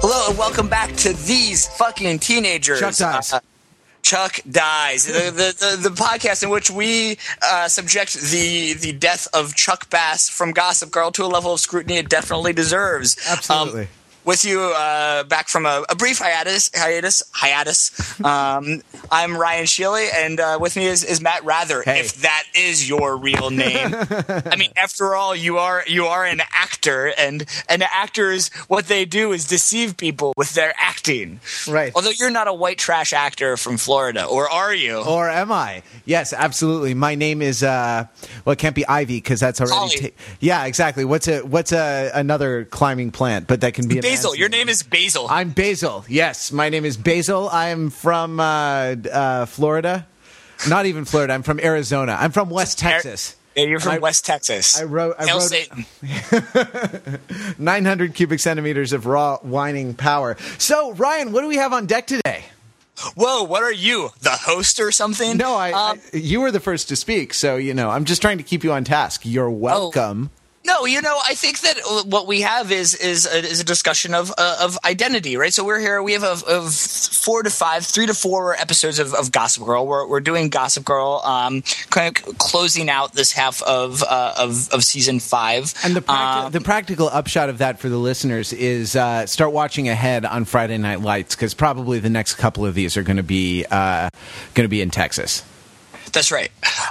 Hello and welcome back to these fucking teenagers. Chuck dies. Chuck dies. the, the, the, the podcast in which we uh, subject the the death of Chuck Bass from Gossip Girl to a level of scrutiny it definitely deserves. Absolutely. Um, with you uh, back from a, a brief hiatus, hiatus, hiatus. Um, I'm Ryan Sheely, and uh, with me is, is Matt Wrather. Hey. If that is your real name, I mean, after all, you are you are an actor, and and actors what they do is deceive people with their acting. Right. Although you're not a white trash actor from Florida, or are you? Or am I? Yes, absolutely. My name is uh well it can't be ivy because that's already ta- Yeah, exactly. What's a what's a another climbing plant but that can be a Basil. Your name is Basil. I'm Basil. Yes, my name is Basil. I am from uh, uh, Florida. Not even Florida. I'm from Arizona. I'm from West Texas. yeah, you're from I- West Texas. I wrote- I Hail wrote- Satan. 900 cubic centimeters of raw whining power. So, Ryan, what do we have on deck today? Whoa, what are you? The host or something? No, I, Um, I you were the first to speak, so you know I'm just trying to keep you on task. You're welcome. No, you know, I think that what we have is is a, is a discussion of uh, of identity, right? So we're here. We have a, of four to five, three to four episodes of, of Gossip Girl. We're we're doing Gossip Girl, um, kind of closing out this half of uh, of of season five. And the practi- Um, the practical upshot of that for the listeners is uh, start watching ahead on Friday Night Lights because probably the next couple of these are going to be uh, going to be in Texas. That's right.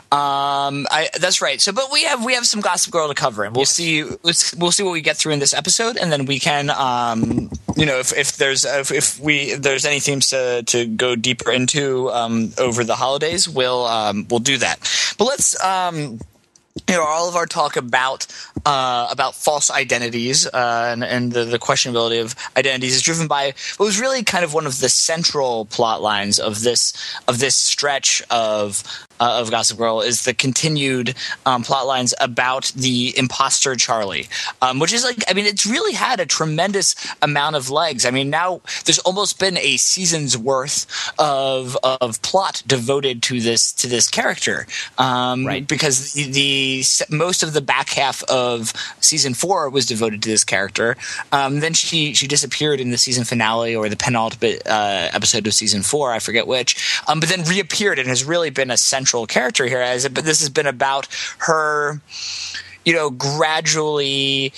Um, I, that's right. So, but we have we have some Gossip Girl to cover, and we'll see. Let's, we'll see what we get through in this episode, and then we can, um, you know, if, if there's if, if we if there's any themes to to go deeper into um, over the holidays, we'll um, we'll do that. But let's. Um, you know, all of our talk about uh, about false identities uh, and, and the, the questionability of identities is driven by what was really kind of one of the central plot lines of this of this stretch of uh, of Gossip Girl is the continued um, plot lines about the imposter Charlie, um, which is like I mean it's really had a tremendous amount of legs. I mean now there's almost been a season's worth of of plot devoted to this to this character, um, Right. Because the, the most of the back half of season four was devoted to this character. Um, then she she disappeared in the season finale or the penultimate uh, episode of season four, I forget which. Um, but then reappeared and has really been a central character here. As it, but this has been about her, you know, gradually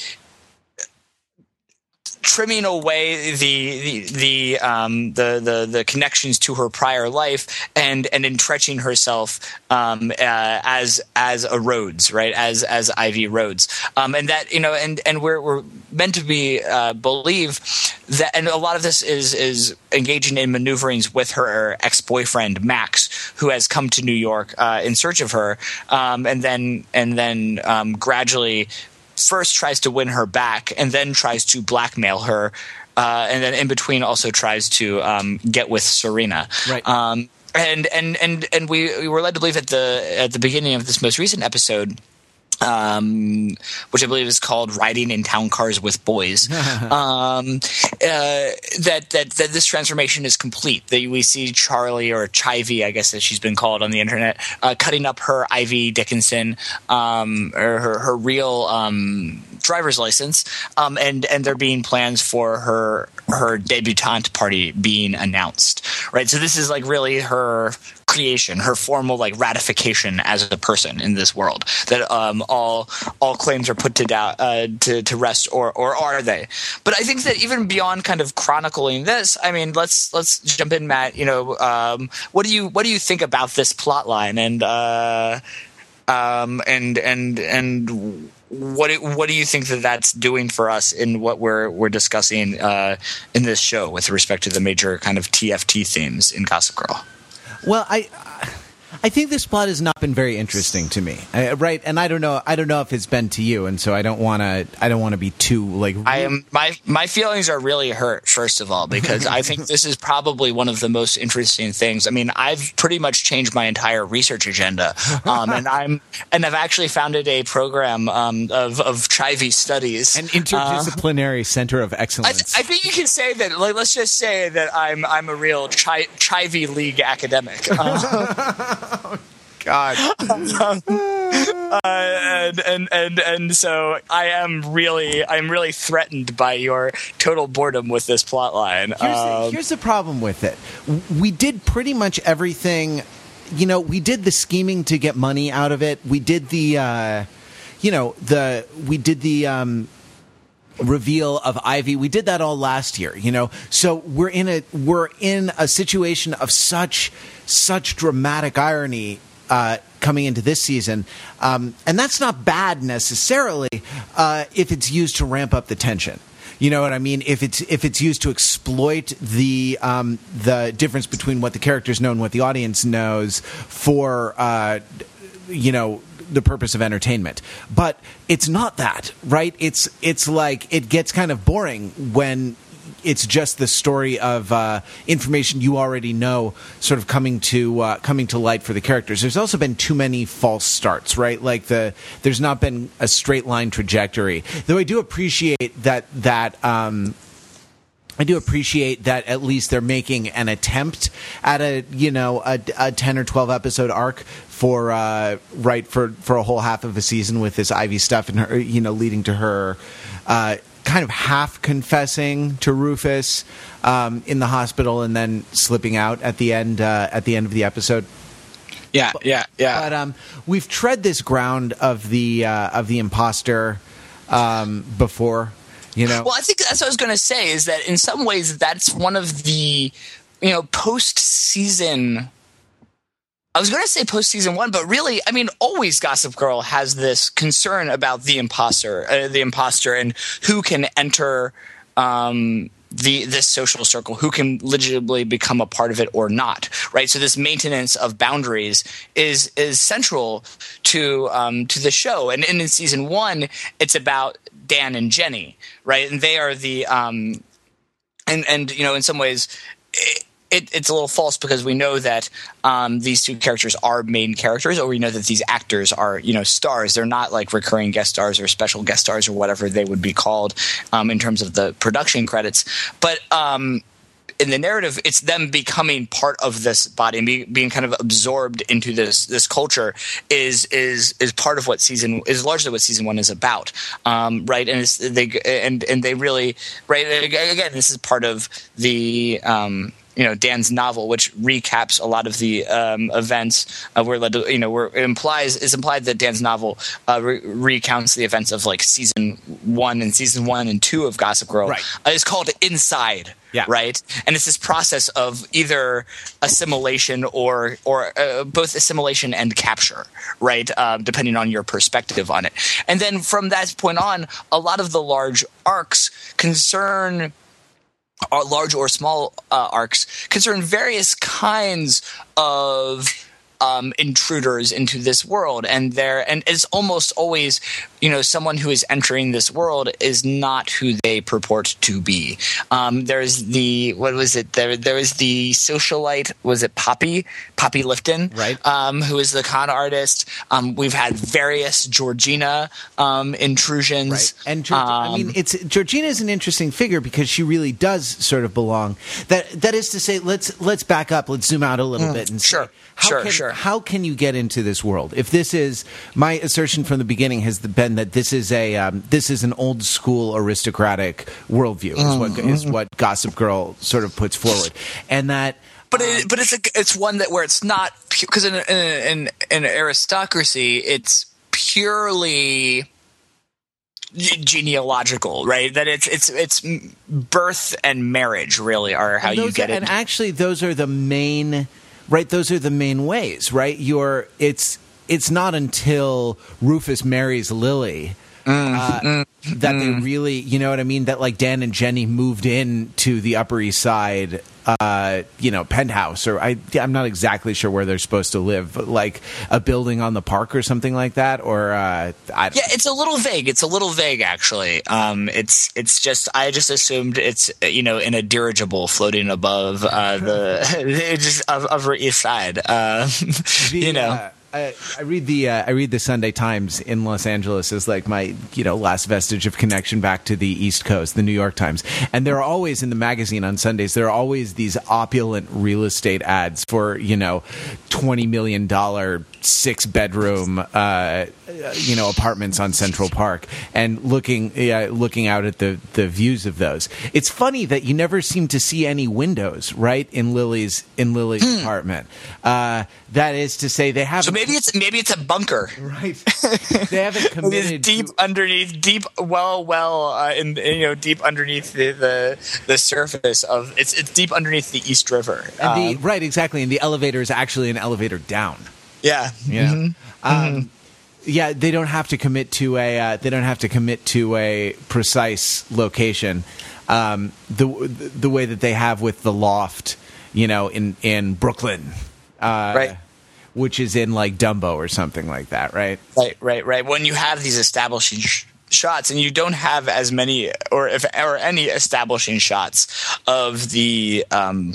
trimming away the the the, um, the the the connections to her prior life and and entrenching herself um, uh, as as a Rhodes, right? As as Ivy Rhodes, um, and that you know, and and we're we're meant to be uh, believe that, and a lot of this is is engaging in maneuverings with her ex boyfriend Max, who has come to New York uh, in search of her, um, and then and then um, gradually first tries to win her back and then tries to blackmail her uh, and then in between also tries to um, get with Serena Right. um, and and and and we, we were led to believe at the at the beginning of this most recent episode um, which I believe is called "Riding in Town Cars with Boys." um, uh, that that that this transformation is complete. That we see Charlie or Chivy, I guess as she's been called on the internet, uh, cutting up her Ivy Dickinson, um, or her her real. Um, driver's license um, and and there being plans for her her debutante party being announced right so this is like really her creation her formal like ratification as a person in this world that um, all all claims are put to doubt uh, to to rest or or are they but i think that even beyond kind of chronicling this i mean let's let's jump in matt you know um, what do you what do you think about this plot line and uh um, and and and what what do you think that that's doing for us in what we're we're discussing uh, in this show with respect to the major kind of TFT themes in Gossip Girl? Well, I I think this plot has not been very interesting to me, uh, right? And I don't know, I don't know if it's been to you, and so I don't want to, I don't want to be too like. I am my my feelings are really hurt. First of all, because I think this is probably one of the most interesting things. I mean, I've pretty much changed my entire research agenda, um, and I'm and I've actually founded a program um, of of Chivy studies, an interdisciplinary uh, center of excellence. I, I, think you can say that. Like, let's just say that I'm I'm a real Chi- Chivy League academic. Uh, God. um, uh, and, and and and so I am really I'm really threatened by your total boredom with this plot line. Here's, um, the, here's the problem with it. We did pretty much everything. You know, we did the scheming to get money out of it. We did the, uh, you know, the we did the. Um, reveal of Ivy. We did that all last year, you know. So we're in a we're in a situation of such such dramatic irony uh, coming into this season, um, and that's not bad necessarily uh, if it's used to ramp up the tension. You know what I mean? If it's if it's used to exploit the um, the difference between what the characters know and what the audience knows for uh, you know the purpose of entertainment. But it's not that, right? It's it's like it gets kind of boring when it's just the story of uh, information you already know, sort of coming to uh, coming to light for the characters. There's also been too many false starts, right? Like the there's not been a straight line trajectory. Though I do appreciate that that. Um, I do appreciate that at least they're making an attempt at a you know a, a ten or twelve episode arc for uh, right for for a whole half of a season with this Ivy stuff and her you know leading to her uh, kind of half confessing to Rufus um, in the hospital and then slipping out at the end uh, at the end of the episode. Yeah, yeah, yeah. But um, we've tread this ground of the uh, of the imposter um, before you know? Well, I think that's what I was going to say. Is that in some ways that's one of the you know post season. I was going to say post season one, but really, I mean, always Gossip Girl has this concern about the imposter, uh, the imposter, and who can enter um, the this social circle who can legitimately become a part of it or not right so this maintenance of boundaries is is central to um, to the show and, and in season one it's about Dan and Jenny, right? And they are the um, and and you know in some ways. It, it, it's a little false because we know that um, these two characters are main characters, or we know that these actors are, you know, stars. They're not like recurring guest stars or special guest stars or whatever they would be called um, in terms of the production credits. But um, in the narrative, it's them becoming part of this body and be, being kind of absorbed into this this culture is is is part of what season is largely what season one is about, um, right? And they and and they really right again. This is part of the um, you know Dan's novel, which recaps a lot of the um, events. Uh, we're led to, you know, where it implies it's implied that Dan's novel uh, re- recounts the events of like season one and season one and two of Gossip Girl. Right. Uh, it's called Inside. Yeah. Right. And it's this process of either assimilation or or uh, both assimilation and capture. Right. Uh, depending on your perspective on it. And then from that point on, a lot of the large arcs concern large or small uh, arcs concern various kinds of um, intruders into this world, and there and it's almost always you know someone who is entering this world is not who they purport to be. Um, there's the what was it? There there was the socialite. Was it Poppy? Poppy Lifton, right? Um, who is the con artist? Um, we've had various Georgina um, intrusions, right. And Georg- I mean, um, it's Georgina is an interesting figure because she really does sort of belong. That that is to say, let's let's back up. Let's zoom out a little mm, bit and sure, say, how sure, can, sure. How can you get into this world if this is my assertion from the beginning has been that this is a um, this is an old school aristocratic worldview is what mm-hmm. is what Gossip Girl sort of puts forward, and that. But it, but it's a, it's one that where it's not because in, in in an aristocracy it's purely genealogical, right? That it's it's it's birth and marriage really are how you get it. And actually, those are the main right. Those are the main ways, right? You're it's it's not until Rufus marries Lily. Mm, uh, mm, that mm. they really, you know what I mean? That like Dan and Jenny moved in to the Upper East Side uh, you know, penthouse, or I, I'm not exactly sure where they're supposed to live, but like a building on the park or something like that, or uh, I, Yeah, it's a little vague. It's a little vague, actually. Um, it's it's just I just assumed it's you know in a dirigible floating above uh, the just of Upper East Side. Uh, the, you know, uh, I, I read the uh, I read the Sunday Times in Los Angeles as like my you know last vestige of connection back to the East Coast, the New York Times, and there are always in the magazine on Sundays there are always these opulent real estate ads for you know twenty million dollar six bedroom uh, you know apartments on Central Park, and looking yeah, looking out at the the views of those. It's funny that you never seem to see any windows right in Lily's in Lily's apartment. Uh, that is to say, they have so maybe it's maybe it's a bunker. Right. they haven't It committed deep to- underneath, deep, well, well, uh, in you know, deep underneath the, the the surface of it's it's deep underneath the East River. and the, Um, right, exactly. And the elevator is actually an elevator down. yeah, You know? Um, yeah, they don't have to commit to a. Uh, they don't have to commit to a precise location. Um, the the way that they have with the loft, you know, in in Brooklyn, uh, Right. Which is in like Dumbo or something like that, right? Right, right, right. When you have these establishing sh- shots, and you don't have as many, or if or any establishing shots of the um,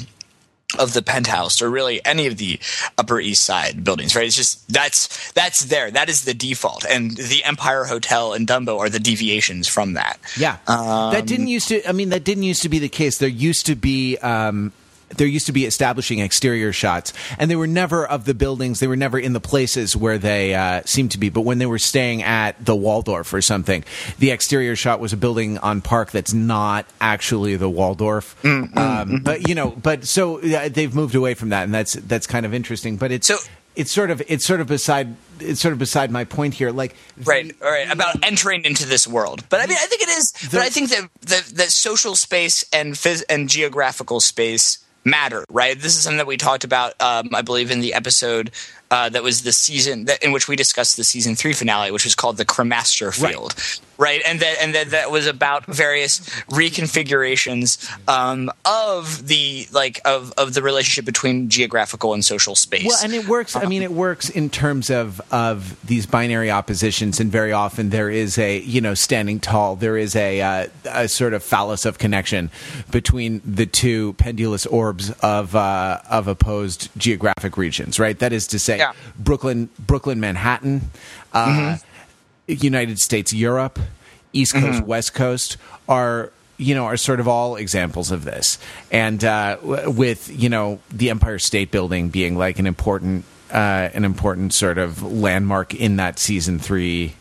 of the penthouse, or really any of the Upper East Side buildings, right? It's just that's that's there. That is the default, and the Empire Hotel and Dumbo are the deviations from that. Yeah, that didn't used to. I mean, that didn't used to be the case. There used to be. Um, there used to be establishing exterior shots, and they were never of the buildings. They were never in the places where they uh, seemed to be. But when they were staying at the Waldorf or something, the exterior shot was a building on Park that's not actually the Waldorf. um, But you know, but so uh, they've moved away from that, and that's that's kind of interesting. But it's So- it's sort of it's sort of beside it's sort of beside my point here. Like right the- all right about entering into this world but i mean i think it is but i think that that, that social space and phys- and geographical space matter right? This is something that we talked about um, i believe in the episode uh, that was the season that, in which we discussed the season three finale which was called the cremaster field. right, and that and that that was about various reconfigurations um, of the like of of the relationship between geographical and social space Well, and it works. I mean, it works in terms of of these binary oppositions, and very often there is a you know standing tall. There is a uh, a sort of phallus of connection between the two pendulous orbs of uh, of opposed geographic regions. Right. That is to say, Yeah. Brooklyn, Brooklyn, Manhattan, uh, United States, Europe, East Coast, West Coast are you know are sort of all examples of this, and uh, with you know the Empire State Building being like an important uh, an important sort of landmark in that season three.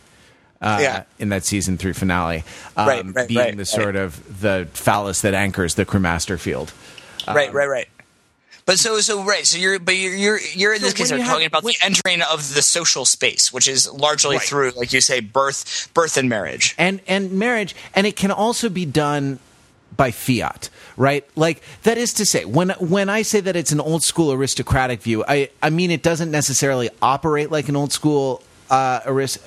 Uh, Yeah. in that season three finale, um, Right, right, being right, the sort right. of the phallus that anchors the cremaster field. right Um, right right but so so right so you're but you're you're, you're in this So case when are talking have- about when- the entering of the social space which is largely Right. through like you say birth birth and marriage and and marriage and it can also be done by fiat right like that is to say when when i say that it's an old school aristocratic view i i mean it doesn't necessarily operate like an old school uh,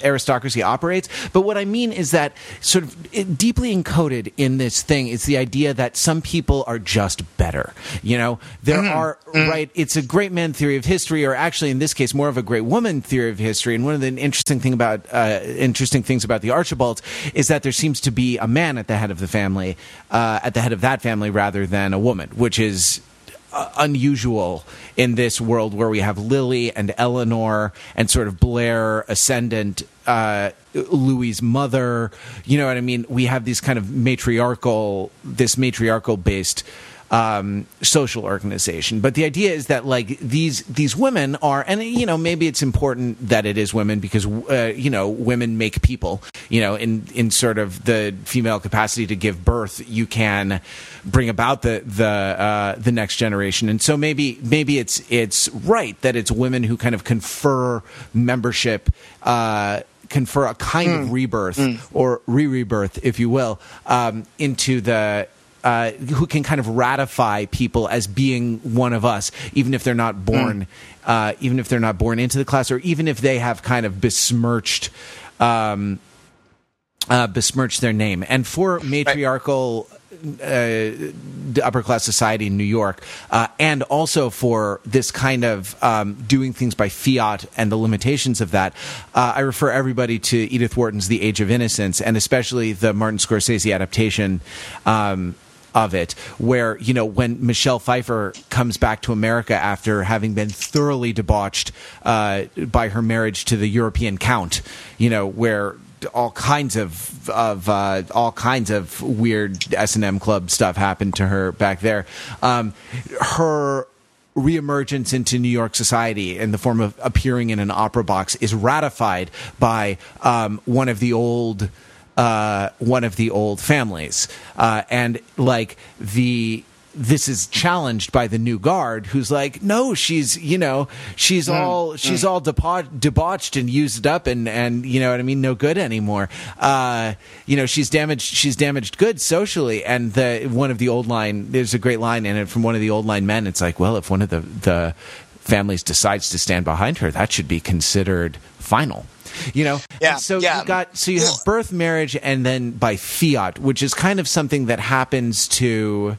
aristocracy operates, but what I mean is that sort of deeply encoded in this thing is the idea that some people are just better. You know, there are right. It's a great man theory of history, or actually, in this case, more of a great woman theory of history. And one of the interesting thing about uh, interesting things about the Archibalds is that there seems to be a man at the head of the family, uh, at the head of that family, rather than a woman, which is uh, unusual in this world where we have Lily and Eleanor and sort of Blair ascendant uh, Louis's mother. You know what I mean? We have these kind of matriarchal, this matriarchal based um, social organization. But the idea is that like these these women are, and you know maybe it's important that it is women because uh, you know women make people. You know, in in sort of the female capacity to give birth, you can bring about the the uh, the next generation. And so maybe maybe it's it's right that it's women who kind of confer membership. Uh, confer a kind of rebirth or re-rebirth, if you will, um, into the uh, who can kind of ratify people as being one of us, even if they're not born, uh, even if they're not born into the class, or even if they have kind of besmirched. Um, uh, besmirch their name, and for matriarchal. Uh, upper class society in New York, uh, and also for this kind of um, doing things by fiat and the limitations of that. Uh, I refer everybody to Edith Wharton's The Age of Innocence, and especially the Martin Scorsese adaptation. Um, of it, where you know when Michelle Pfeiffer comes back to America after having been thoroughly debauched uh, by her marriage to the European count, you know where all kinds of of uh, all kinds of weird S and M club stuff happened to her back there. Um, her reemergence into New York society in the form of appearing in an opera box is ratified by um, one of the old uh, one of the old families, uh, and like the this is challenged by the new guard who's like no she's you know she's mm. all she's mm. all debauched and used up and and you know what i mean no good anymore uh, you know she's damaged she's damaged good socially and the one of the old line there's a great line in it from one of the old line men it's like well if one of the the families decides to stand behind her that should be considered final you know yeah and so yeah. you got so you have birth marriage and then by fiat which is kind of something that happens to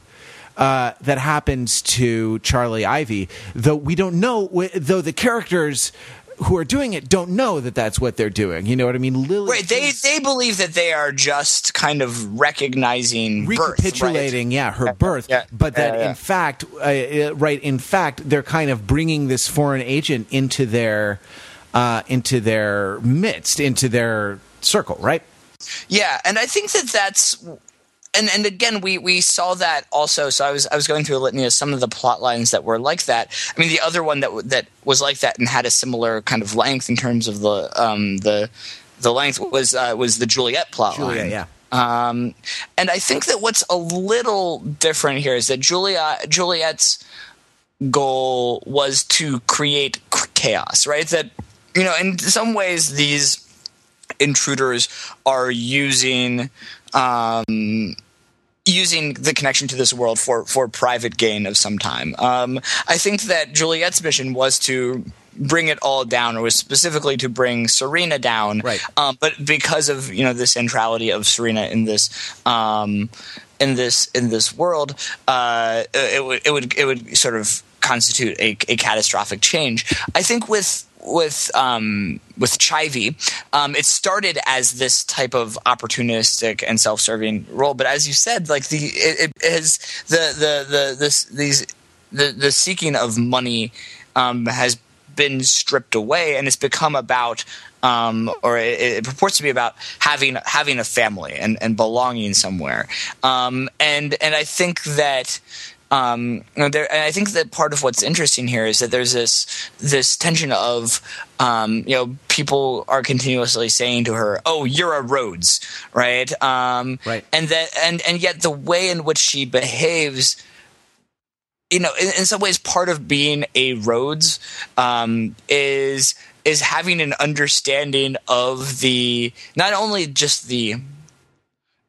uh, that happens to Charlie Ivy, though we don't know, though the characters who are doing it don't know that that's what they're doing. You know what I mean? Lily, right? They they believe that they are just kind of recognizing, recapitulating, birth, right? yeah, her birth, yeah. but that yeah, yeah. in fact, uh, right? In fact, they're kind of bringing this foreign agent into their uh, into their midst, into their circle, right? Yeah, and I think that that's and and again we we saw that also. So i was i was going through a litany of some of the plot lines that were like that. I mean the other one that that was like that and had a similar kind of length in terms of the um the the length was uh, was the juliet plot Juliet, line. yeah. Um and i think that what's a little different here is that julia juliet's goal was to create chaos right? That you know in some ways these intruders are using um, using the connection to this world for for private gain of some time. Um, I think that Juliet's mission was to bring it all down, or was specifically to bring Serena down. Right. Um, but because of you know the centrality of Serena in this. Um, in this in this world, uh, it would it would it would sort of constitute a, a catastrophic change. I think with with um, with Chivy, um, it started as this type of opportunistic and self-serving role, but as you said, like the it, it has the the the this these the the seeking of money um, has been stripped away, and it's become about um, or it, it, purports to be about having having a family and, and belonging somewhere. Um, and and I think that um, there, and I think that part of what's interesting here is that there's this this tension of um, you know people are continuously saying to her, "Oh, you're a Rhodes," right? Um, right. And that and and yet the way in which she behaves. You know, in, in some ways, part of being a Rhodes um, is is having an understanding of the not only just the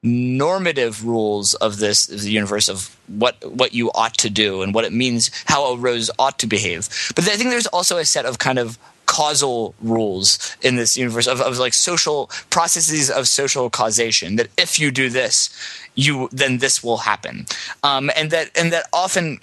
normative rules of this of the universe of what what you ought to do and what it means how a Rhodes ought to behave. But i think there's also a set of kind of causal rules in this universe of, of like social processes of social causation that if you do this you then this will happen. Um, and that and that often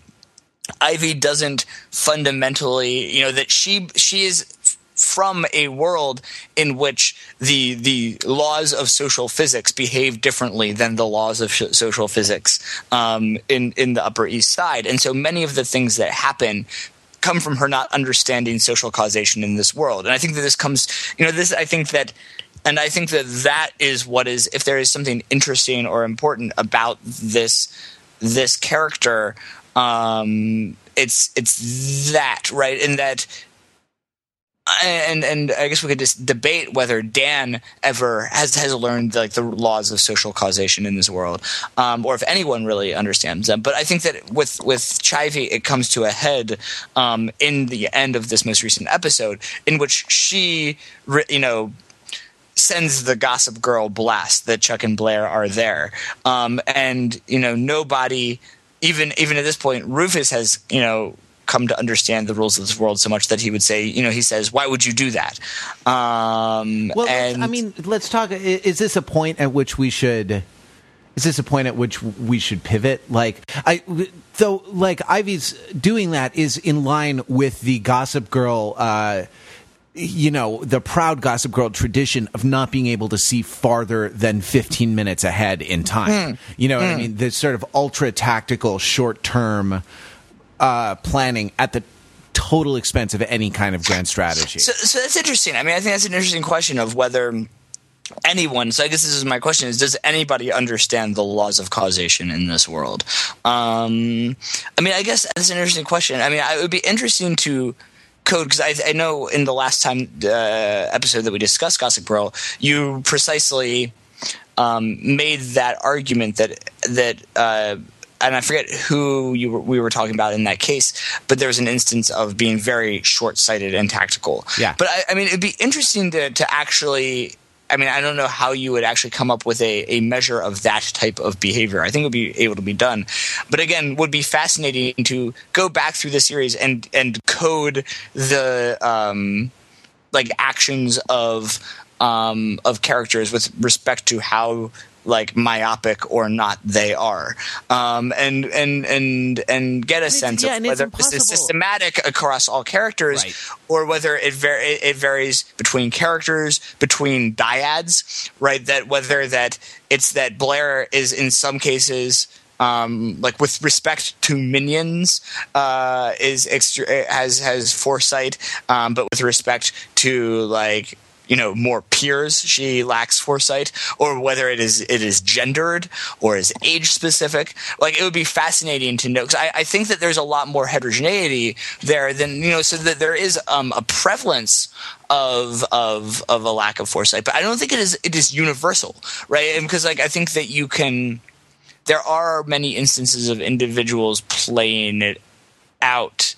ivy doesn't fundamentally you know that she she is from a world in which the the laws of social physics behave differently than the laws of sh- social physics um, in in the Upper East Side, and so many of the things that happen come from her not understanding social causation in this world. And I think that this comes, you know, this I think that. And I think that that is what is, if there is something interesting or important about this this character, um, it's it's that right, in that and and I guess we could just debate whether Dan ever has has learned like the laws of social causation in this world, um, or if anyone really understands them. But I think that with with Chivy, it comes to a head um, in the end of this most recent episode, in which she, you know, sends the Gossip Girl blast that Chuck and Blair are there, um, and you know nobody, even even at this point, Rufus has you know come to understand the rules of this world so much that he would say, you know, he says, "Why would you do that?" Um, Well, and I mean, let's talk. Is this a point at which we should? Is this a point at which we should pivot? Like, I though, like Ivy's doing that is in line with the Gossip Girl. Uh, you know the proud gossip girl tradition of not being able to see farther than 15 minutes ahead in time you know what i mean the sort of ultra tactical short term uh, planning at the total expense of any kind of grand strategy So, so that's interesting. I mean, I think that's an interesting question of whether anyone. So I guess this is my question: Is does anybody understand the laws of causation in this world? Um, I mean, I guess that's an interesting question. I mean, I, it would be interesting to code because I, I know in the last time uh, episode that we discussed Gossip Girl, you precisely um, made that argument that that. Uh, and I forget who you were, we were talking about in that case, but there was an instance of being very short-sighted and tactical. Yeah. But I, I mean, it'd be interesting to to actually. I mean, I don't know how you would actually come up with a, a measure of that type of behavior. I think it would be able to be done. But again, would be fascinating to go back through the series and and code the um, like actions of um, of characters with respect to how like myopic or not they are, um, and and and and get a sense yeah, of whether this is systematic across all characters Right. or whether it, var- it it varies between characters, between dyads, right? That whether that it's that Blair is in some cases. Um, like with respect to minions, uh, is extra has has foresight, um, but with respect to like you know more peers, she lacks foresight, or whether it is it is gendered or is age specific. Like it would be fascinating to know because I, I think that there's a lot more heterogeneity there than you know, so that there is um, a prevalence of of of a lack of foresight, but I don't think it is it is universal, right? Because like I think that you can there are many instances of individuals playing it out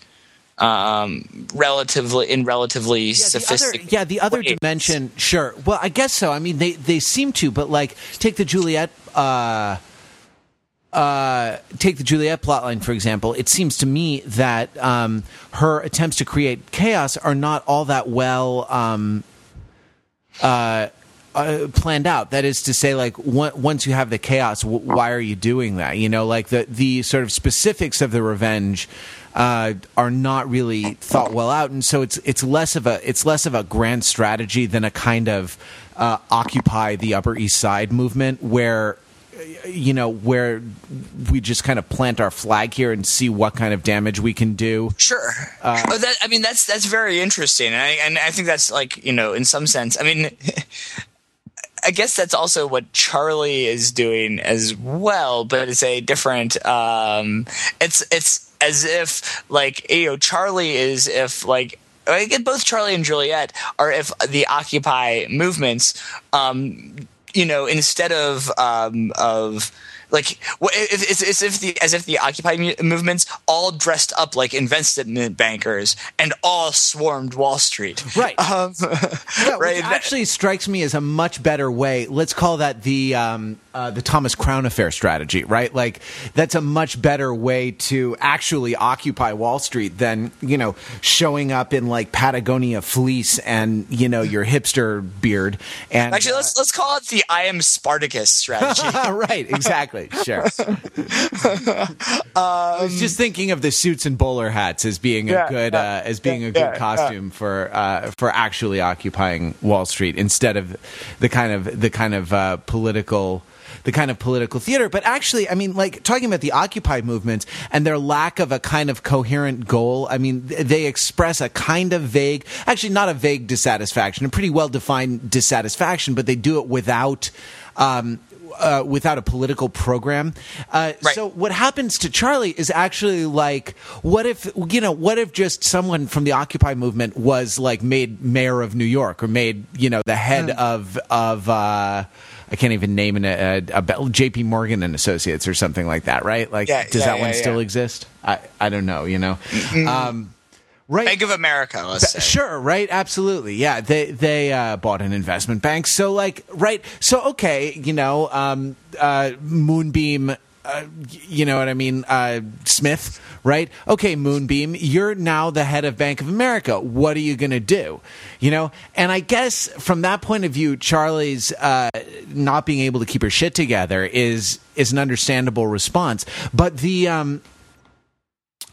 um, relatively in relatively Yeah, the other, sophisticated. yeah, the other ways. dimension, sure. Well, I guess so. I mean, they they seem to, but like, take the Juliet, uh, uh, take the Juliet plotline for example. It seems to me that um, her attempts to create chaos are not all that well. Um, uh, uh, planned out. That is to say, like on- once you have the chaos, w- why are you doing that? You know, like the the sort of specifics of the revenge uh, are not really thought well out, and so it's it's less of a it's less of a grand strategy than a kind of uh, occupy the Upper East Side movement where. You know, where we just kind of plant our flag here and see what kind of damage we can do. Sure. Uh, oh, that, I mean, that's that's very interesting, and I and I think that's like you know, in some sense, I mean. I guess that's also what Charlie is doing as well, but it's a different. Um, it's it's as if like you know Charlie is if like I get both Charlie and Juliet are if the Occupy movements, um, you know, instead of um, of like if, it's, it's if the as if the Occupy movements all dressed up like investment bankers and all swarmed Wall Street, Right. Um, Yeah, right. which actually strikes me as a much better way. Let's call that the um, uh, the Thomas Crown affair strategy, right? Like that's a much better way to actually occupy Wall Street than you know showing up in like Patagonia fleece and you know your hipster beard. And Actually, let's let's call it the "I am Spartacus" strategy. right, exactly, sure. I was just thinking of the suits and bowler hats as being Yeah, a good yeah, uh, as being a good yeah, costume for uh, for actually occupying Wall Street instead of the kind of the kind of uh, political the kind of political theater. But actually, I mean, like talking about the Occupy movement and their lack of a kind of coherent goal. I mean, they express a kind of vague, actually not a vague dissatisfaction, a pretty well defined dissatisfaction, but they do it without. Um, uh, without a political program, uh, Right. so what happens to Charlie is actually like, what if you know, what if just someone from the Occupy movement was like made mayor of New York or made you know the head Hmm. of of uh, I can't even name an, a, a, J.P. Morgan and Associates or something like that, right? Like, Yeah, does yeah, that one yeah, still exist? I I don't know, you know. Um, right. Bank of America, let's say. Sure, right, absolutely. Yeah, they they uh, bought an investment bank. So like, right, so okay, you know, um, uh, Moonbeam uh, you know what I mean, uh, Smith, right? Okay, Moonbeam, you're now the head of Bank of America. What are you going to do? You know, and I guess from that point of view, Charlie's uh, not being able to keep her shit together is is an understandable response. But the um,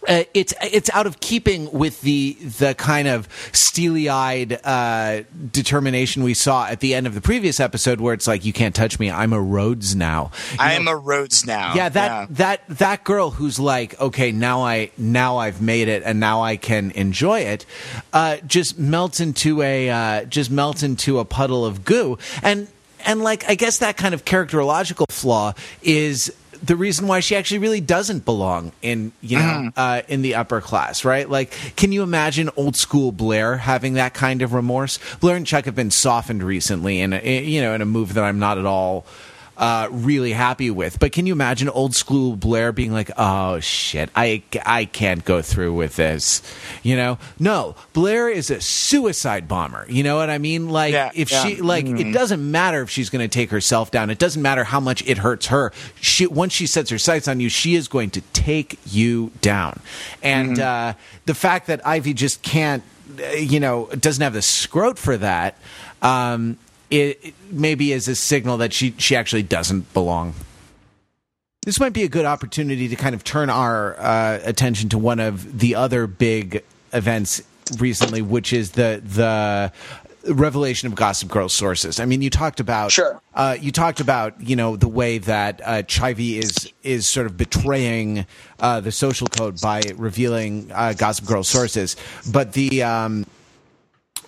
uh, it's it's out of keeping with the the kind of steely eyed uh, determination we saw at the end of the previous episode, where it's like you can't touch me. I'm a Rhodes now. You I am a Rhodes now. yeah, that that that girl who's like, okay, now I now I've made it, and now I can enjoy it. Uh, just melts into a uh, just melts into a puddle of goo, and and like I guess that kind of characterological flaw is the reason why she actually really doesn't belong in you know uh, in the upper class, right? Like, can you imagine old school Blair having that kind of remorse? Blair and Chuck have been softened recently in a, you know in a move that I'm not at all uh, really happy with. But can you imagine old school Blair being like, "Oh shit, I I can't go through with this," you know? No, Blair is a suicide bomber. You know what I mean? Like, Yeah, if yeah. she like, it doesn't matter if she's going to take herself down. It doesn't matter how much it hurts her. She once she sets her sights on you, she is going to take you down. And uh, the fact that Ivy just can't, uh, you know, doesn't have the scrote for that. Um, it, it maybe is a signal that she she actually doesn't belong. This might be a good opportunity to kind of turn our uh, attention to one of the other big events recently, which is the the revelation of Gossip Girl sources. I mean, you talked about Sure. uh, you talked about you know the way that uh, Chivy is is sort of betraying uh, the social code by revealing uh, Gossip Girl sources, but the um,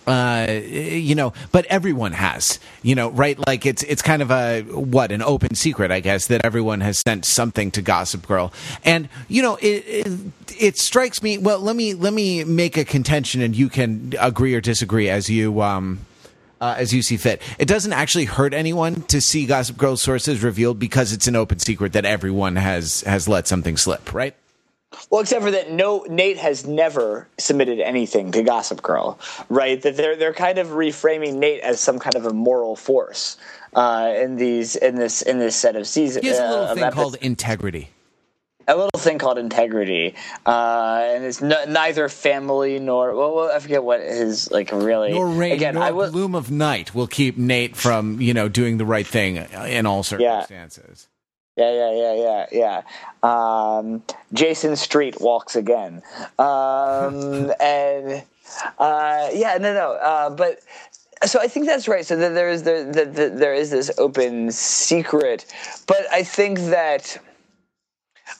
uh, you know, but everyone has, you know, right? Like it's it's kind of a what an open secret, I guess, that everyone has sent something to Gossip Girl, and you know, it it, it strikes me. Well, let me let me make a contention, and you can agree or disagree as you um. Uh, as you see fit, it doesn't actually hurt anyone to see Gossip Girl sources revealed because it's an open secret that everyone has has let something slip, right? Well, except for that, no, Nate has never submitted anything to Gossip Girl, right? That they're they're kind of reframing Nate as some kind of a moral force uh, in these in this in this set of seasons. He has a little uh, thing called integrity. a little thing called integrity, uh, and it's n- neither family nor well, well, I forget what his like really. nor rain, Again, nor I will. gloom of night will keep Nate from you know doing the right thing in all circumstances. Yeah, yeah, yeah, yeah, yeah. Yeah. Um, Jason Street walks again, um, and uh, yeah, no, no. Uh, but so I think that's right. So that there is there, there is this open secret, but I think that.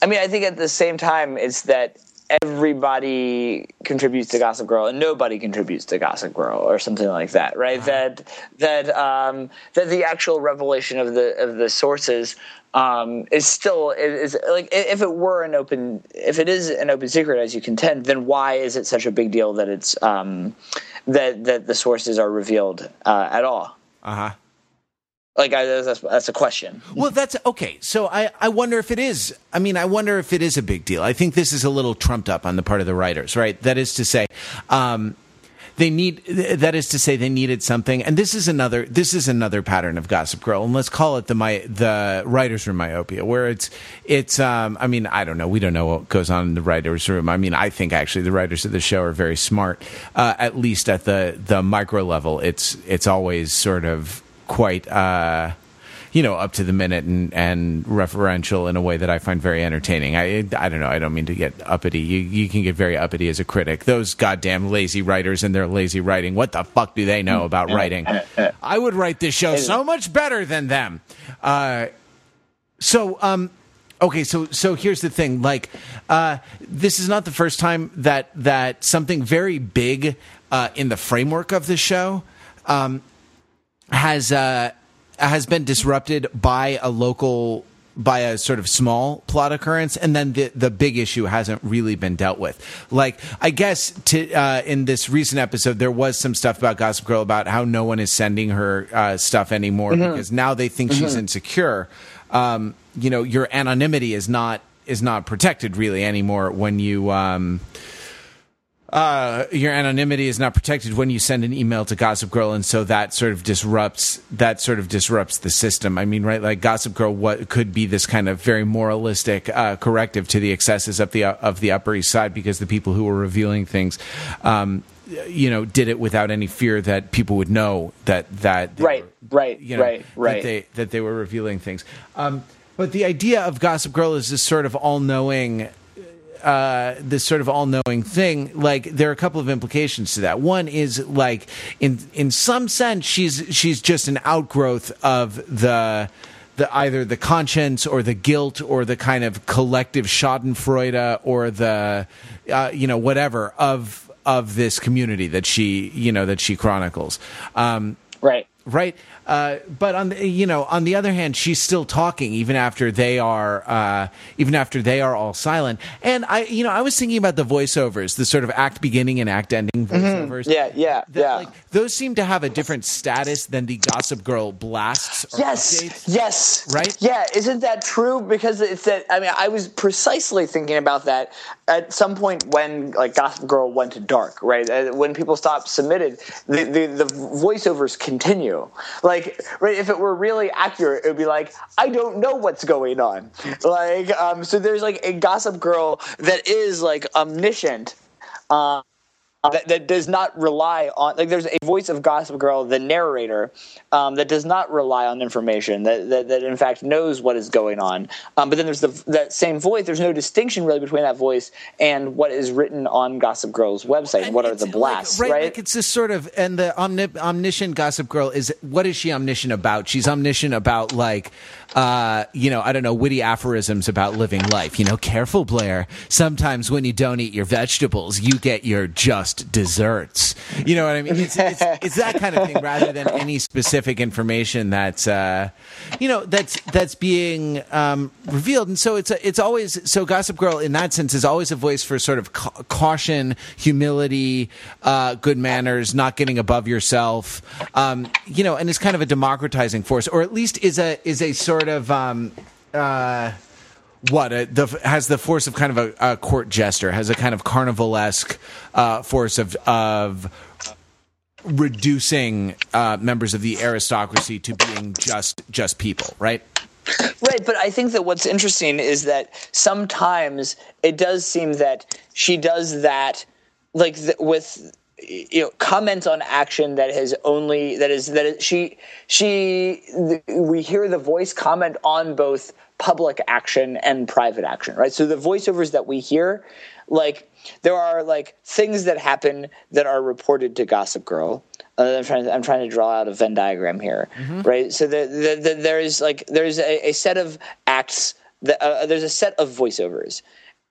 I mean, I think at the same time, it's that everybody contributes to Gossip Girl and nobody contributes to Gossip Girl or something like that, right? That that um, that the actual revelation of the of the sources um, is still is like if it were an open if it is an open secret as you contend, then why is it such a big deal that it's um, that that the sources are revealed uh, at all? Uh huh. Like I, that's that's a question. Well, that's okay. So I, I wonder if it is. I mean, I wonder if it is a big deal. I think this is a little trumped up on the part of the writers, right? That is to say, um, they need. That is to say, they needed something. And this is another. This is another pattern of Gossip Girl, and let's call it the my the writers' room myopia, where it's it's. Um, I mean, I don't know. We don't know what goes on in the writers' room. I mean, I think actually the writers of the show are very smart. Uh, at least at the the micro level, it's it's always sort of quite uh you know up to the minute and and referential in a way that I find very entertaining. I I don't know. I don't mean to get uppity. You you can get very uppity as a critic. Those goddamn lazy writers and their lazy writing. What the fuck do they know about writing? I would write this show so much better than them. Uh, so um okay so so here's the thing like uh this is not the first time that that something very big uh in the framework of the show um has uh has been disrupted by a local by a sort of small plot occurrence and then the the big issue hasn't really been dealt with. Like i guess to uh in this recent episode there was some stuff about gossip girl about how no one is sending her uh stuff anymore because now they think she's insecure. Um you know your anonymity is not is not protected really anymore when you um uh, your anonymity is not protected when you send an email to Gossip Girl, and so that sort of disrupts that sort of disrupts the system. I mean, right? Like Gossip Girl, what could be this kind of very moralistic uh, corrective to the excesses of the of the Upper East Side because the people who were revealing things. Um, you know, did it without any fear that people would know that that they right, were, right, you know, right, right, that they that they were revealing things. Um, but the idea of Gossip Girl is this sort of all knowing uh, this sort of all-knowing thing like there are a couple of implications to that. One is like in in some sense she's she's just an outgrowth of the the either the conscience or the guilt or the kind of collective schadenfreude or the uh, you know whatever of of this community that she you know that she chronicles. Um, right right uh, but on the, you know, on the other hand, she's still talking even after they are uh, even after they are all silent. And I, you know, I was thinking about the voiceovers, the sort of act beginning and act ending mm-hmm. voiceovers. Mm-hmm. Yeah, yeah, that, yeah. Like, those seem to have a different status than the Gossip Girl blasts. yes, updates. yes, right. Yeah, isn't that true? Because it's that. I mean, I was precisely thinking about that at some point when like Gossip Girl went to dark, right? Uh, when people stopped submitted, the, the, the voiceovers continue. Like, right? If it were really accurate, it would be like, I don't know what's going on. Like, um, so there's like a Gossip Girl that is like omniscient. Uh, that, that does not rely on like there's a voice of Gossip Girl, the narrator, um, that does not rely on information that, that, that in fact knows what is going on. Um, but then there's the that same voice. There's no distinction really between that voice and what is written on Gossip Girl's website. And what are the blasts? Like, right, right? Like it's this sort of and the omni- omniscient Gossip Girl is what is she omniscient about? She's omniscient about like uh, you know, I don't know, witty aphorisms about living life. You know, careful, Blair. Sometimes when you don't eat your vegetables, you get your just desserts. You know what I mean? It's, it's, it's that kind of thing rather than any specific information that's, uh, you know, that's that's being um, revealed. And so it's a, it's always so Gossip Girl in that sense is always a voice for sort of ca- caution, humility, uh, good manners, not getting above yourself. Um, you know, and it's kind of a democratizing force, or at least is a is a sort sort of um, uh, what a, the has the force of kind of a, a court jester, has a kind of carnivalesque uh, force of of reducing uh, members of the aristocracy to being just just people, right? Right, but I think that what's interesting is that sometimes it does seem that she does that, like the, with you know comment on action that has only that is that is, she she we hear the voice comment on both public action and private action right so the voiceovers that we hear like there are like things that happen that are reported to gossip girl uh, I'm trying. To, I'm trying to draw out a Venn diagram here, mm-hmm. right? So the, the, the, there is like there's a, a set of acts. That, uh, there's a set of voiceovers,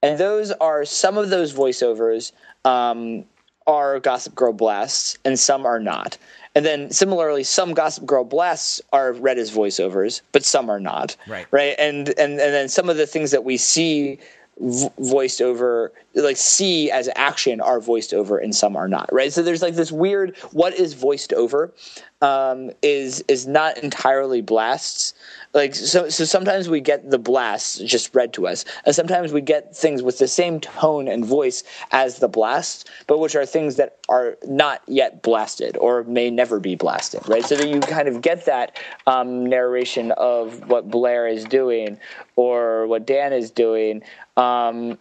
and those are some of those voiceovers um, are Gossip Girl blasts and some are not. And then similarly, some Gossip Girl blasts are read as voiceovers, but some are not. Right. Right. And and and then some of the things that we see voiced over like see as action are voiced over and some are not right? So there's like this weird what is voiced over um, is is not entirely blasts. Like so so sometimes we get the blasts just read to us and sometimes we get things with the same tone and voice as the blast but which are things that are not yet blasted or may never be blasted right? So that you kind of get that um, narration of what blair is doing or what dan is doing um,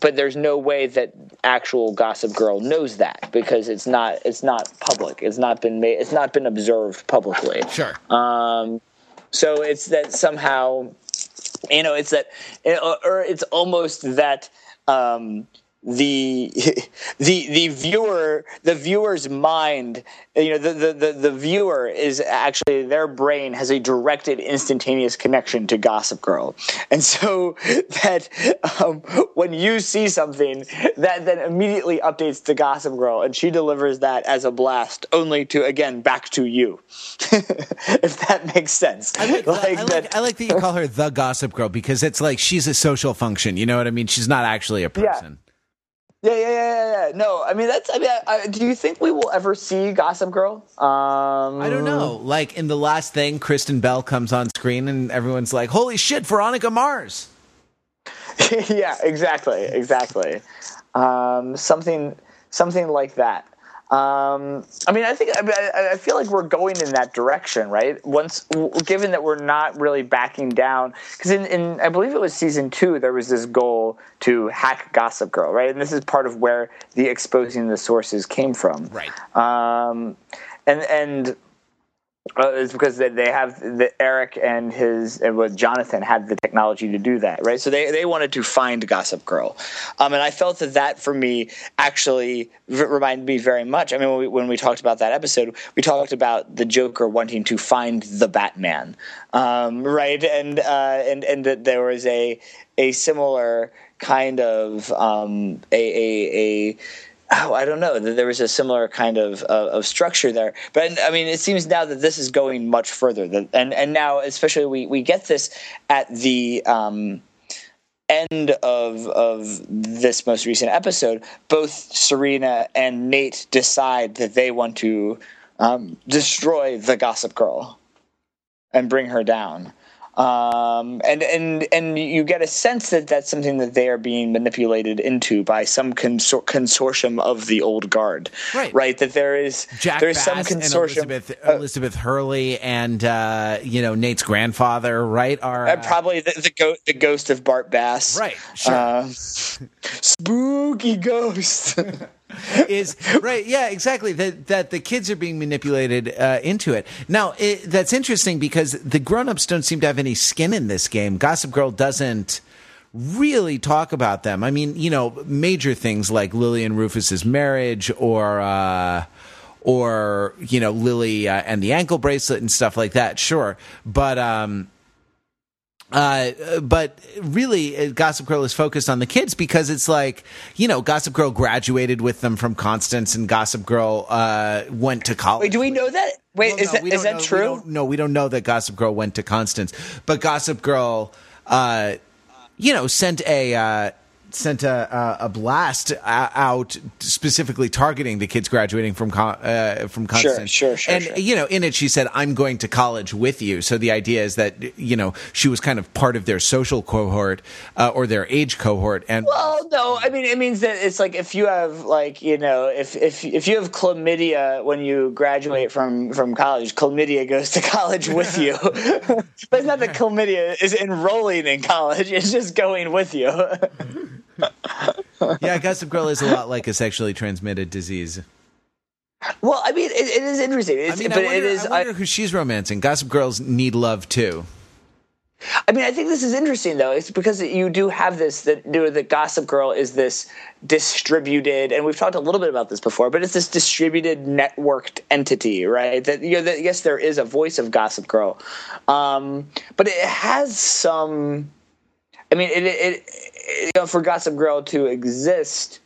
but there's no way that actual gossip girl knows that because it's not it's not public. It's not been made it's not been observed publicly. Sure. Um, so it's that somehow, you know, it's that, or it's almost that um, the the the viewer the viewer's mind you know the, the, the, the, viewer is actually their brain has a directed instantaneous connection to gossip girl. And so that um, when you see something that then immediately updates to gossip girl and she delivers that as a blast only to again back to you. If that makes sense. I like, like, I, like, I like that you call her the gossip girl because it's like she's a social function you know what i mean? She's not actually a person. yeah. Yeah, yeah, yeah, yeah. Yeah no, I mean that's. I mean, I, I, do you think we will ever see Gossip Girl? Um, I don't know. Like in the last thing, Kristen Bell comes on screen, and everyone's like, "Holy shit, Veronica Mars!" yeah, exactly, exactly. Um, something, something like that. Um, I mean, I think I, I, feel like we're going in that direction, right? Once, given that we're not really backing down, because in, in I believe it was season two, there was this goal to hack Gossip Girl, right? And this is part of where the exposing the sources came from, right? Um, and and uh, it's because they, they have the, Eric and his Jonathan had the technology to do that, right? So they, they wanted to find Gossip Girl, um, and I felt that that for me actually v- reminded me very much. I mean, when we, when we, talked about that episode, we talked about the Joker wanting to find the Batman, um, right? And uh, and and that there was a a similar kind of um, a a, a oh, I don't know. That there was a similar kind of uh, of structure there, but I mean, it seems now that this is going much further. and and now, especially, we we get this at the. Um, end of of this most recent episode, both Serena and Nate decide that they want to um, destroy the Gossip Girl and bring her down um, and and and you get a sense that that's something that they are being manipulated into by some consor- consortium of the old guard, right? Right. That there is Jack there's Bass some consortium. Elizabeth, uh, Elizabeth Hurley and uh, you know Nate's grandfather, right? Are uh, probably the the, go- the, ghost of Bart Bass, right? Sure. Uh, spooky ghost. is right yeah exactly that that the kids are being manipulated uh, into it. Now it, that's interesting because the grown-ups don't seem to have any skin in this game. Gossip girl doesn't really talk about them. I mean you know major things like lily and rufus's marriage or uh, or you know lily uh, and the ankle bracelet and stuff like that sure. But um uh, but really, Gossip Girl is focused on the kids because it's like, you know, Gossip Girl graduated with them from Constance, and Gossip Girl uh, went to college. Wait, do we know that? Wait, well, is no, that is that know, true? no, we don't know that Gossip Girl went to Constance, but Gossip Girl, uh, you know, sent a uh, sent a, a, blast out specifically targeting the kids graduating from uh, from Constance. Sure, sure, sure. And sure. you know, in it, she said, "I'm going to college with you." So the idea is that you know she was kind of part of their social cohort uh, or their age cohort. And well, no, I mean it means that it's like if you have like you know if if if you have chlamydia when you graduate from from college, chlamydia goes to college with you. but it's not that chlamydia is enrolling in college; it's just going with you. yeah, Gossip Girl is a lot like a sexually transmitted disease. Well, I mean, it, it is interesting. It's, I mean, but I wonder, it is. I wonder I, who she's romancing. Gossip Girls need love too. I mean, I think this is interesting though. It's because you do have this that you know, the Gossip Girl is this distributed, and we've talked a little bit about this before, but it's this distributed, networked entity, right? That you know, that, yes, there is a voice of Gossip Girl, um, but it has some. I mean, it, it, it you know, for Gossip Girl to exist,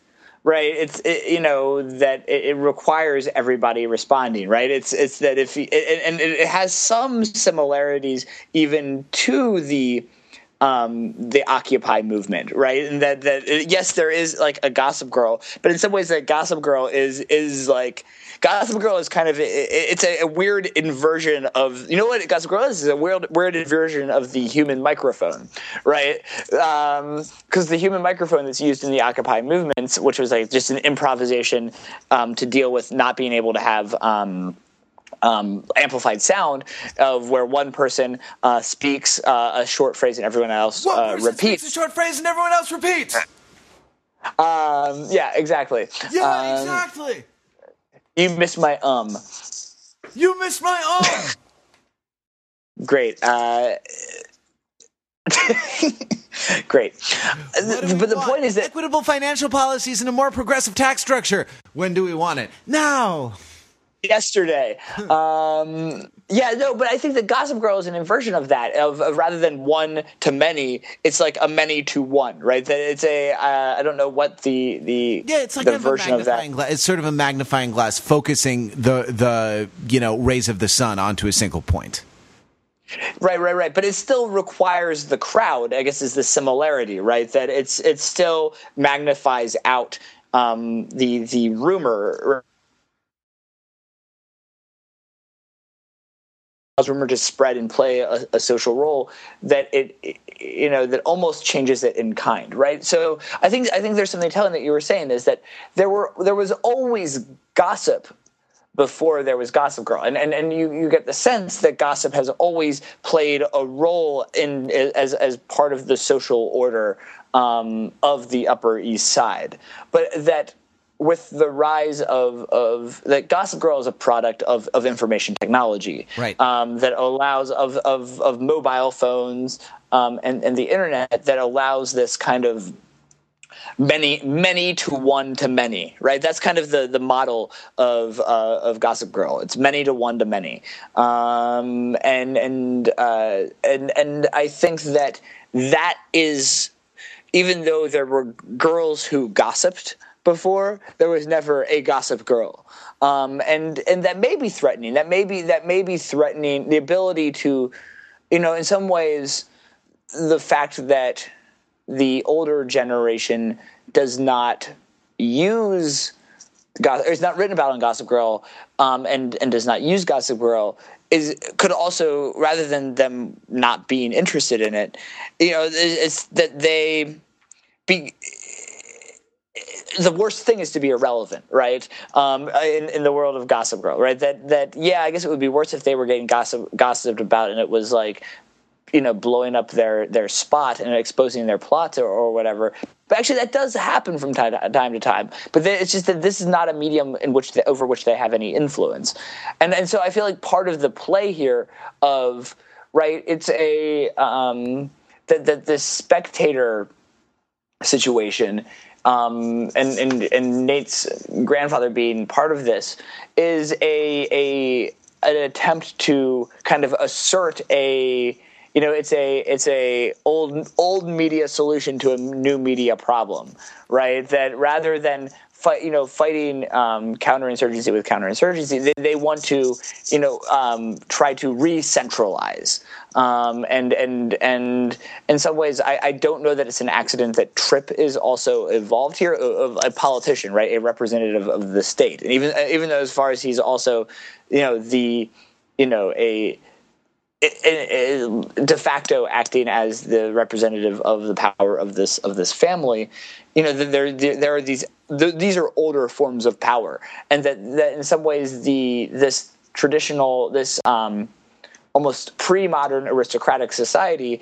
right? It's it, you know that it, it, requires everybody responding, right? It's it's that if and it has some similarities even to the um, the Occupy movement, right? And that that yes, there is like a Gossip Girl, but in some ways, that Gossip Girl is is like Gossip Girl is kind of it's a, a, weird inversion of you know what Gossip Girl is? It's a weird weird inversion of the human microphone, right? Because um, the human microphone that's used in the Occupy movements, which was like just an improvisation um, to deal with not being able to have. Um, um, amplified sound of where one person uh, speaks uh, a short phrase and everyone else uh, repeats a short phrase and everyone else repeats. Um, yeah, exactly. Yeah, um, exactly. You missed my um. You missed my um. Great. Uh, great. But the want? point is that equitable financial policies and a more progressive tax structure. When do we want it? Now yesterday. Um, yeah, no, but I think that Gossip Girl is an inversion of that. Of, of, rather than one to many, it's like a many to one, right? That it's a uh, I don't know what the the yeah, it's like the version of that. Glass. It's sort of a magnifying glass, focusing the the you know rays of the sun onto a single point. Right, right, right. But it still requires the crowd. I guess is the similarity, right? That it's it still magnifies out um, the the rumor rumor to spread and play a, a social role that it, it, you know that almost changes it in kind right? So i think i think there's something telling that you were saying is that there were there was always gossip before there was Gossip Girl, and and, and you, you get the sense that gossip has always played a role in as as part of the social order um, of the Upper East Side, but that with the rise of of that Gossip Girl is a product of, of information technology, right? Um, that allows of of, of mobile phones um, and and the internet that allows this kind of many many to one to many right? That's kind of the the model of uh, of gossip girl. It's many to one to many. Um, and and uh, and and i think that that is even though there were girls who gossiped before there was never a gossip girl. Um, and and that may be threatening. That may be that may be threatening the ability to you know in some ways the fact that the older generation does not use gossip, or is not written about on Gossip Girl, um, and and does not use Gossip Girl is could also rather than them not being interested in it, you know, it's that they be the worst thing is to be irrelevant, right? Um, in, in the world of Gossip Girl, right? That that yeah, I guess it would be worse if they were getting gossip gossiped about, and it was like you know blowing up their their spot and exposing their plot or, or whatever but actually that does happen from time to time to time but they, it's just that this is not a medium in which they, over which they have any influence and and so i feel like part of the play here of right it's a um that the, the spectator situation um, and, and and Nate's grandfather being part of this is a a an attempt to kind of assert a you know it's a it's a old old media solution to a new media problem right? That rather than fight you know fighting um, counterinsurgency with counterinsurgency they, they want to you know um, try to re-centralize. Um, and and and in some ways I, I, don't know that it's an accident that Tripp is also involved here of a politician right? A representative of the state. And even even though as far as he's also you know the you know a de facto acting as the representative of the power of this of this family you know there there are these these are older forms of power and that that in some ways the this traditional this um, almost pre-modern aristocratic society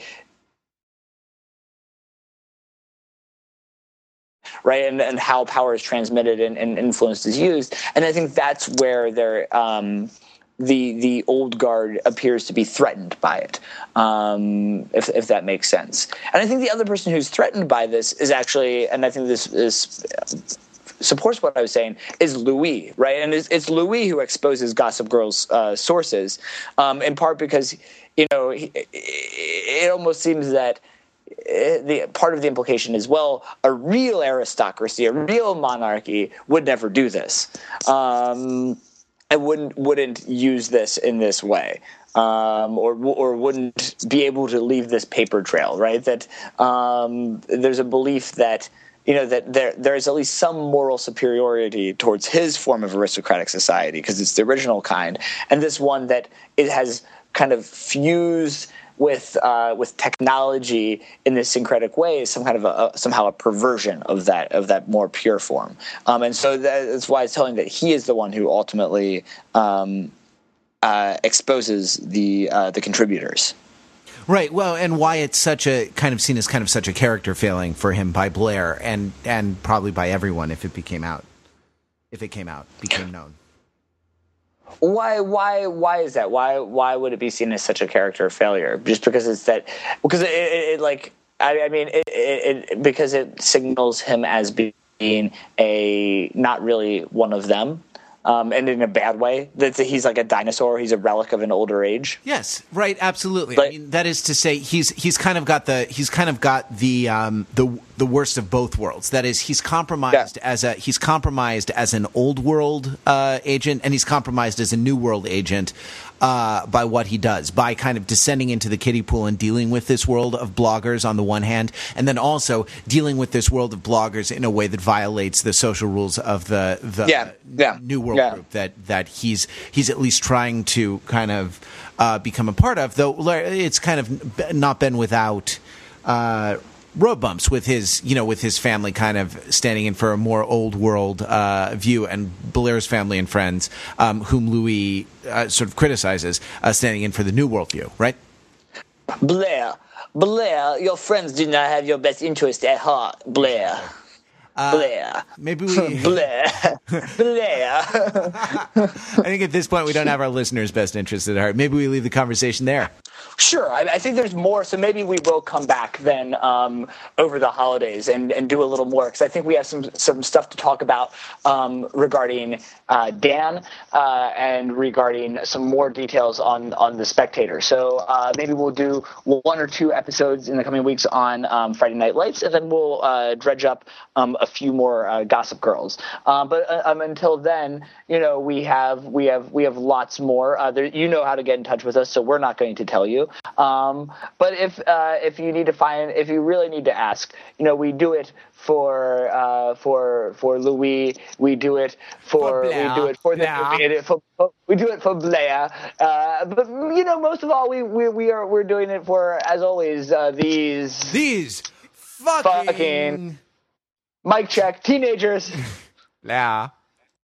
right and, and how power is transmitted and, and influence is used. And i think that's where there um, the the old guard appears to be threatened by it, um, if if that makes sense. And I think the other person who's threatened by this is actually, and I think this is supports what I was saying is Louis, right? And it's, it's Louis who exposes Gossip Girl's uh, sources, um, in part because you know he, it almost seems that eh, the part of the implication is well, a real aristocracy, a real monarchy would never do this. Um, I wouldn't wouldn't use this in this way. Um, or or wouldn't be able to leave this paper trail, right? That um, there's a belief that you know that there there is at least some moral superiority towards his form of aristocratic society because it's the original kind, and this one that it has kind of fused with uh, with technology in this syncretic way is some kind of a, a, somehow a perversion of that of that more pure form. Um, and so that's why it's telling that he is the one who ultimately um, uh, exposes the uh, the contributors. Right. Well, and why it's such a kind of seen as kind of such a character failing for him by Blair and and probably by everyone if it became out, if it came out, became known. Why? Why? Why is that? Why? Why would it be seen as such a character failure? Just because it's that? Because it, it, it like I, I mean, it, it, because it signals him as being a not really one of them um, and in a bad way. That he's like a dinosaur. He's a relic of an older age. Yes, right. Absolutely. But, I mean, that is to say, he's he's kind of got the he's kind of got the um, the the worst of both worlds. That is, he's compromised yeah. as a he's compromised as an old world uh, agent, and he's compromised as a new world agent. Uh, by what he does, by kind of descending into the kiddie pool and dealing with this world of bloggers on the one hand, and then also dealing with this world of bloggers in a way that violates the social rules of the the Yeah, yeah, New World yeah. Group that that he's he's at least trying to kind of uh, become a part of. Though it's kind of not been without. Uh, road bumps with his, you know, with his family kind of standing in for a more old world uh, view, and Blair's family and friends, um, whom Louis uh, sort of criticizes, uh, standing in for the new world view, right? Blair, Blair, your friends do not have your best interest at heart, Blair. Blair. Maybe we. Blair. Blair. I think at this point we don't have our listeners' best interests at heart. Maybe we leave the conversation there. Sure, I, I think there's more, so maybe we will come back then um, over the holidays and, and do a little more because I think we have some some stuff to talk about um, regarding uh, Dan uh, and regarding some more details on on the Spectator. So uh, maybe we'll do one or two episodes in the coming weeks on um, Friday Night Lights, and then we'll uh, dredge up um, a few more uh, Gossip Girls. Uh, but uh, um, until then, you know, we have we have we have lots more. Uh, there, you know how to get in touch with us, so we're not going to tell you. Um, but if uh, if you need to find, if you really need to ask, you know, we do it for uh, for for Louis. We do it for, For we Blair. do it for the Blair. we, do it for, we do it for Blair. Uh, but you know, most of all, we we, we are we're doing it for, as always, uh, these These fucking, Fucking- mic check teenagers. yeah.